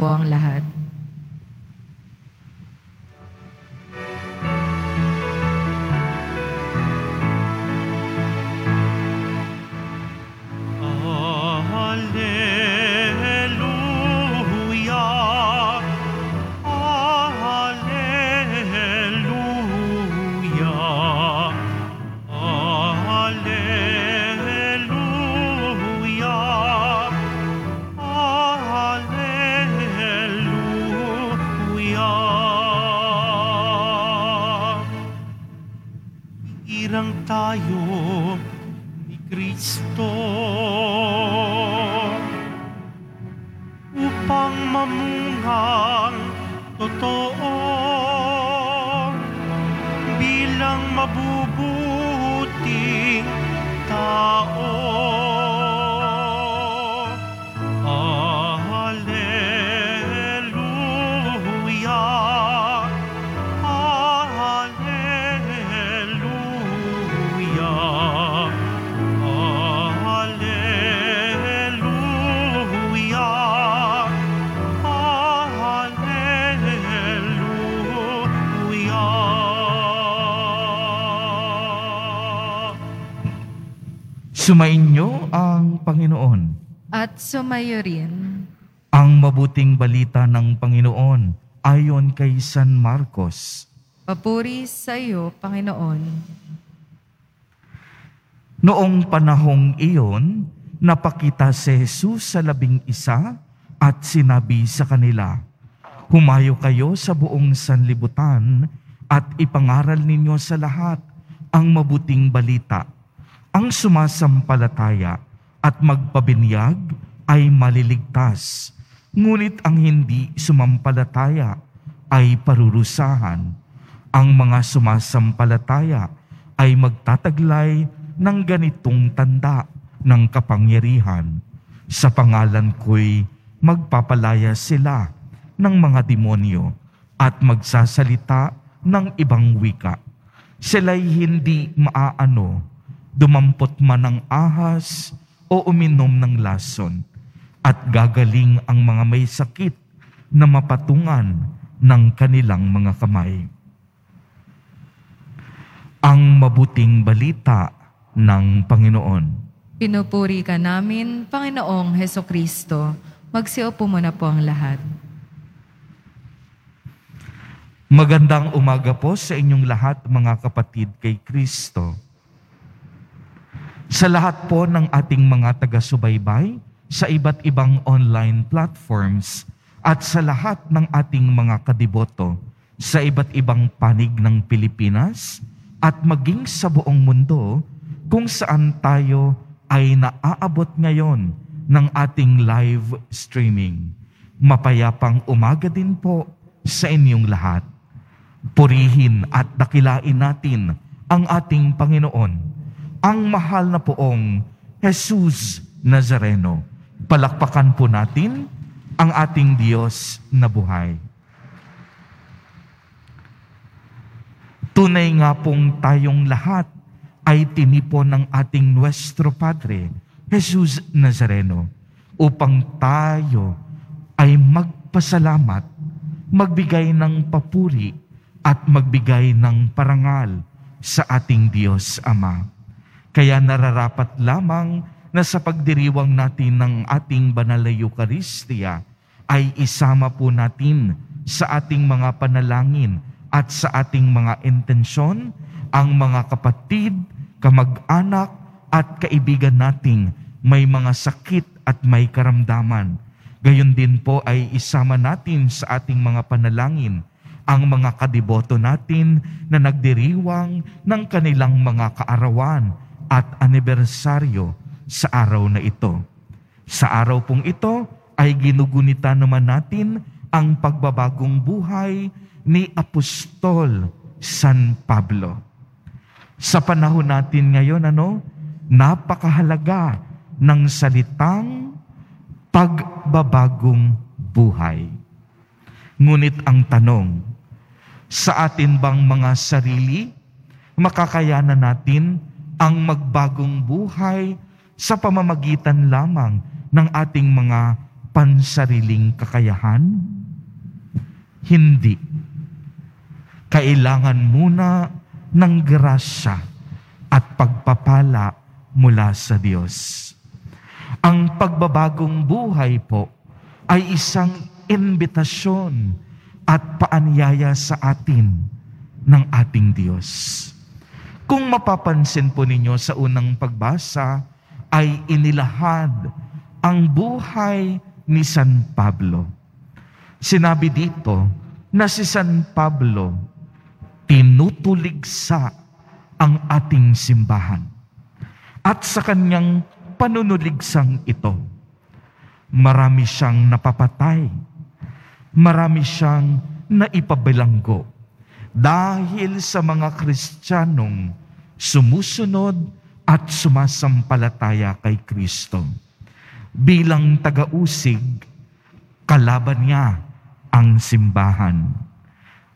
po ang lahat. Tayo ni Kristo upang mamungang totoo bilang mabubuting tao. Sumainyo ang Panginoon. At sumayo rin, Ang mabuting balita ng Panginoon ayon kay San Marcos. papuri sa iyo, Panginoon. Noong panahong iyon, napakita si Jesus sa labing isa at sinabi sa kanila, Humayo kayo sa buong sanlibutan at ipangaral ninyo sa lahat ang mabuting balita. Ang sumasampalataya at magpabinyag ay maliligtas, ngunit ang hindi sumampalataya ay parurusahan. Ang mga sumasampalataya ay magtataglay ng ganitong tanda ng kapangyarihan. Sa pangalan ko'y magpapalaya sila ng mga demonyo at magsasalita ng ibang wika. Sila'y hindi maaano, dumampot man ng ahas o uminom ng lason, at gagaling ang mga may sakit na mapatungan ng kanilang mga kamay. Ang mabuting balita ng Panginoon. Pinupuri ka namin, Panginoong Heso Kristo. Magsiupo muna po ang lahat. Magandang umaga po sa inyong lahat mga kapatid kay Kristo. Sa lahat po ng ating mga taga-subaybay sa iba't ibang online platforms at sa lahat ng ating mga kadiboto sa iba't ibang panig ng Pilipinas at maging sa buong mundo kung saan tayo ay naaabot ngayon ng ating live streaming. Mapayapang umaga din po sa inyong lahat. Purihin at dakilain natin ang ating Panginoon, ang mahal na poong Jesus Nazareno. Palakpakan po natin ang ating Diyos na buhay. Tunay nga pong tayong lahat ay tinipon ng ating Nuestro Padre, Jesus Nazareno, upang tayo ay magpasalamat, magbigay ng papuri at magbigay ng parangal sa ating Diyos Ama. Kaya nararapat lamang na sa pagdiriwang natin ng ating banal na Eucharistia ay isama po natin sa ating mga panalangin at sa ating mga intensyon ang mga kapatid, kamag-anak at kaibigan nating may mga sakit at may karamdaman. Gayon din po ay isama natin sa ating mga panalangin ang mga kadiboto natin na nagdiriwang ng kanilang mga kaarawan at anibersaryo sa araw na ito. Sa araw pong ito ay ginugunita naman natin ang pagbabagong buhay ni Apostol San Pablo. Sa panahon natin ngayon, ano, napakahalaga ng salitang pagbabagong buhay. Ngunit ang tanong, sa atin bang mga sarili, makakayanan natin ang magbagong buhay sa pamamagitan lamang ng ating mga pansariling kakayahan? Hindi. Kailangan muna ng grasya at pagpapala mula sa Diyos. Ang pagbabagong buhay po ay isang imbitasyon at paanyaya sa atin ng ating Diyos. Kung mapapansin po ninyo sa unang pagbasa, ay inilahad ang buhay ni San Pablo. Sinabi dito na si San Pablo tinutuligsa ang ating simbahan. At sa kanyang panunuligsang ito, marami siyang napapatay, marami siyang naipabilanggo dahil sa mga Kristiyanong sumusunod at sumasampalataya kay Kristo. Bilang tagausig, kalaban niya ang simbahan.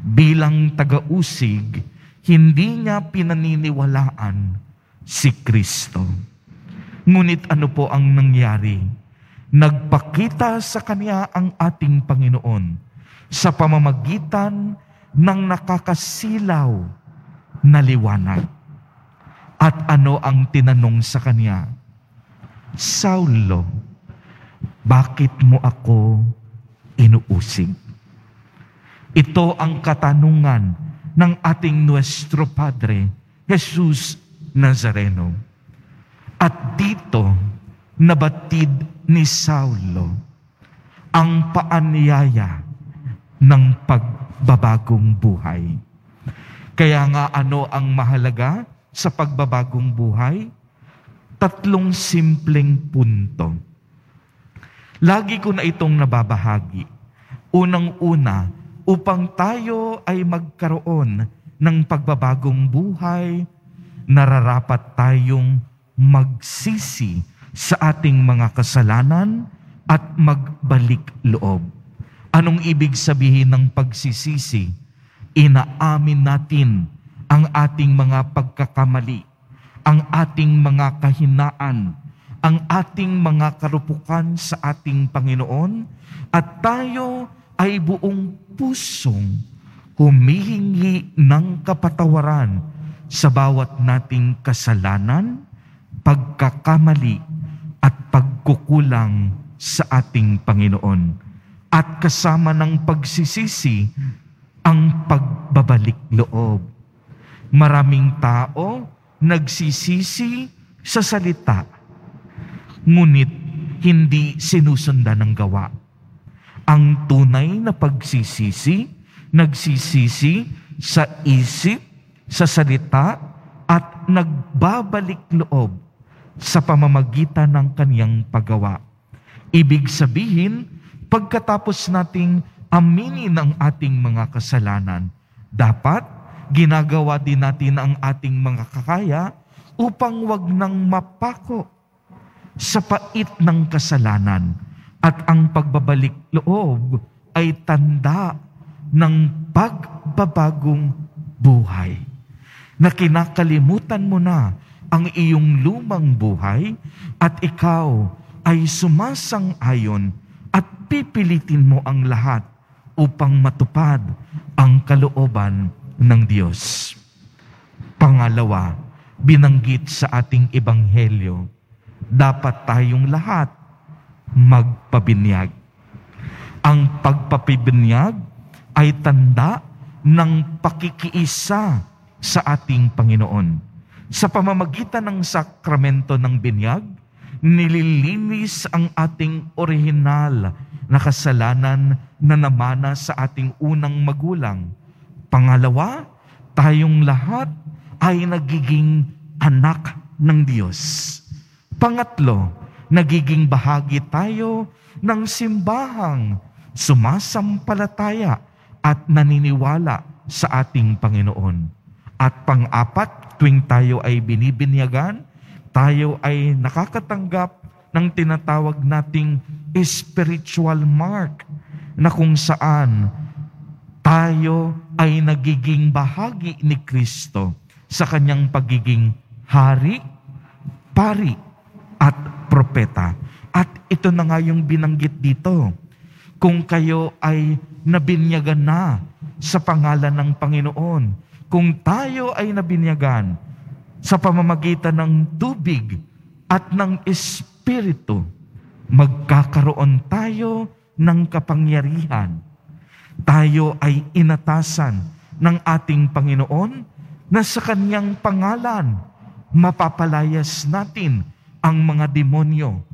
Bilang tagausig, hindi niya pinaniniwalaan si Kristo. Ngunit ano po ang nangyari? Nagpakita sa Kanya ang ating Panginoon sa pamamagitan ng nakakasilaw na liwanag. At ano ang tinanong sa Kanya? Saulo, bakit mo ako inuusig? Ito ang katanungan ng ating Nuestro Padre, Jesus Nazareno. At dito, nabatid ni Saulo ang paanyaya ng pagbabagong buhay. Kaya nga ano ang mahalaga sa pagbabagong buhay? Tatlong simpleng punto. Lagi ko na itong nababahagi. Unang-una, upang tayo ay magkaroon ng pagbabagong buhay, nararapat tayong magsisi sa ating mga kasalanan at magbalik loob. Anong ibig sabihin ng pagsisisi? Inaamin natin ang ating mga pagkakamali, ang ating mga kahinaan, ang ating mga karupukan sa ating Panginoon at tayo ay buong pusong humihingi ng kapatawaran sa bawat nating kasalanan, pagkakamali at pagkukulang sa ating Panginoon. At kasama ng pagsisisi, ang pagbabalik loob. Maraming tao nagsisisi sa salita, ngunit hindi sinusundan ng gawa. Ang tunay na pagsisisi, nagsisisi sa isip, sa salita, at nagbabalik loob sa pamamagitan ng kaniyang paggawa. Ibig sabihin, pagkatapos nating aminin ang ating mga kasalanan, dapat ginagawa din natin ang ating mga kakaya upang wag nang mapako sa pait ng kasalanan at ang pagbabalik loob ay tanda ng pagbabagong buhay. Na kinakalimutan mo na ang iyong lumang buhay at ikaw ay sumasang-ayon pipilitin mo ang lahat upang matupad ang kalooban ng Diyos. Pangalawa, binanggit sa ating ebanghelyo, dapat tayong lahat magpabinyag. Ang pagpapibinyag ay tanda ng pakikiisa sa ating Panginoon sa pamamagitan ng sakramento ng binyag, nililinis ang ating orihinal na kasalanan na namana sa ating unang magulang. Pangalawa, tayong lahat ay nagiging anak ng Diyos. Pangatlo, nagiging bahagi tayo ng simbahang sumasampalataya at naniniwala sa ating Panginoon. At pang-apat, tuwing tayo ay binibinyagan, tayo ay nakakatanggap ng tinatawag nating spiritual mark na kung saan tayo ay nagiging bahagi ni Kristo sa kanyang pagiging hari, pari, at propeta. At ito na nga yung binanggit dito. Kung kayo ay nabinyagan na sa pangalan ng Panginoon, kung tayo ay nabinyagan sa pamamagitan ng tubig at ng Espiritu, magkakaroon tayo ng kapangyarihan. Tayo ay inatasan ng ating Panginoon na sa kanyang pangalan mapapalayas natin ang mga demonyo,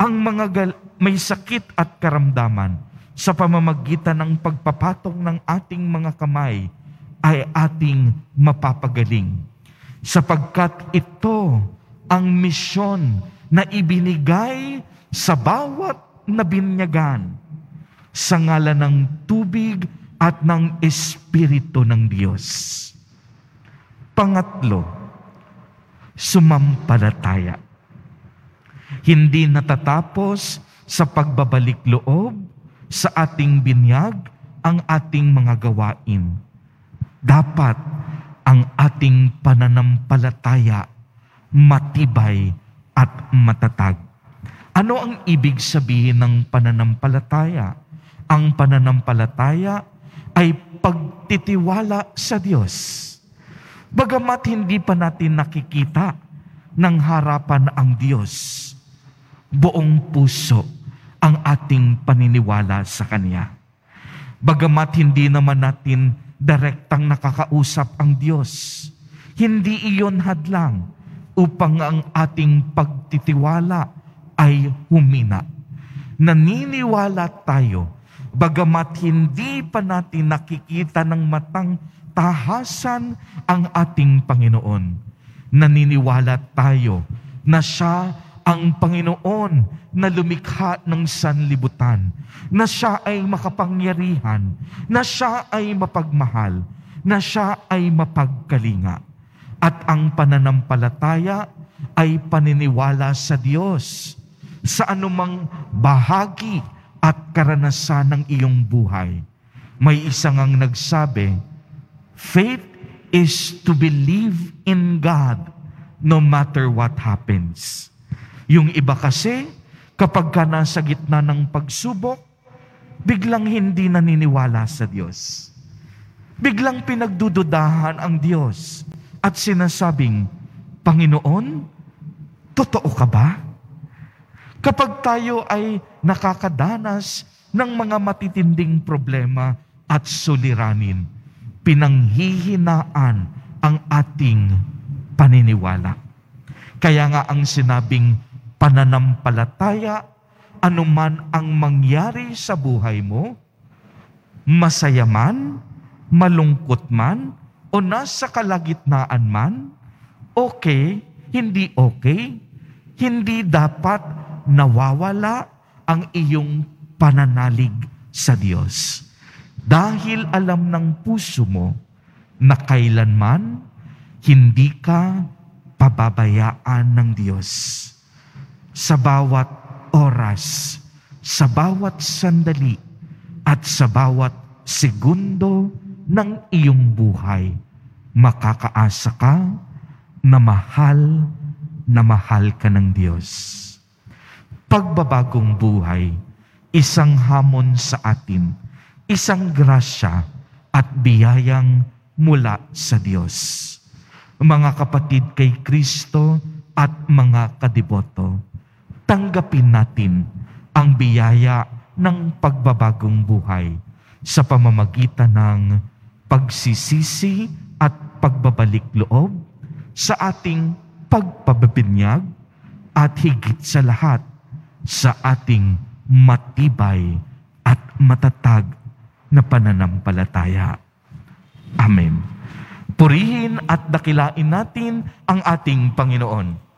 ang mga gal- may sakit at karamdaman sa pamamagitan ng pagpapatong ng ating mga kamay ay ating mapapagaling. Sapagkat ito ang misyon na ibinigay sa bawat nabinyagan sa ngalan ng tubig at ng Espiritu ng Diyos. Pangatlo, sumampalataya. Hindi natatapos sa pagbabalik loob sa ating binyag ang ating mga gawain. Dapat ang ating pananampalataya matibay at matatag. Ano ang ibig sabihin ng pananampalataya? Ang pananampalataya ay pagtitiwala sa Diyos. Bagamat hindi pa natin nakikita ng harapan ang Diyos, buong puso ang ating paniniwala sa Kanya. Bagamat hindi naman natin direktang nakakausap ang Diyos, hindi iyon hadlang upang ang ating pagtitiwala ay humina. Naniniwala tayo, bagamat hindi pa natin nakikita ng matang tahasan ang ating Panginoon. Naniniwala tayo na siya ang Panginoon na lumikha ng sanlibutan, na siya ay makapangyarihan, na siya ay mapagmahal, na siya ay mapagkalinga. At ang pananampalataya ay paniniwala sa Diyos sa anumang bahagi at karanasan ng iyong buhay. May isang ang nagsabi, Faith is to believe in God no matter what happens. Yung iba kasi, kapag ka nasa gitna ng pagsubok, biglang hindi naniniwala sa Diyos. Biglang pinagdududahan ang Diyos at sinasabing, Panginoon, totoo ka ba? Kapag tayo ay nakakadanas ng mga matitinding problema at suliranin, pinanghihinaan ang ating paniniwala. Kaya nga ang sinabing pananampalataya, anuman ang mangyari sa buhay mo, masaya man, malungkot man, o nasa kalagitnaan man, okay, hindi okay, hindi dapat nawawala ang iyong pananalig sa Diyos. Dahil alam ng puso mo na kailanman hindi ka pababayaan ng Diyos. Sa bawat oras, sa bawat sandali, at sa bawat segundo ng iyong buhay, makakaasa ka na mahal na mahal ka ng Diyos. Pagbabagong buhay, isang hamon sa atin, isang grasya at biyayang mula sa Diyos. Mga kapatid kay Kristo at mga kadiboto, tanggapin natin ang biyaya ng pagbabagong buhay sa pamamagitan ng pagsisisi at pagbabalik loob sa ating pagpababinyag at higit sa lahat sa ating matibay at matatag na pananampalataya. Amen. Purihin at dakilain natin ang ating Panginoon.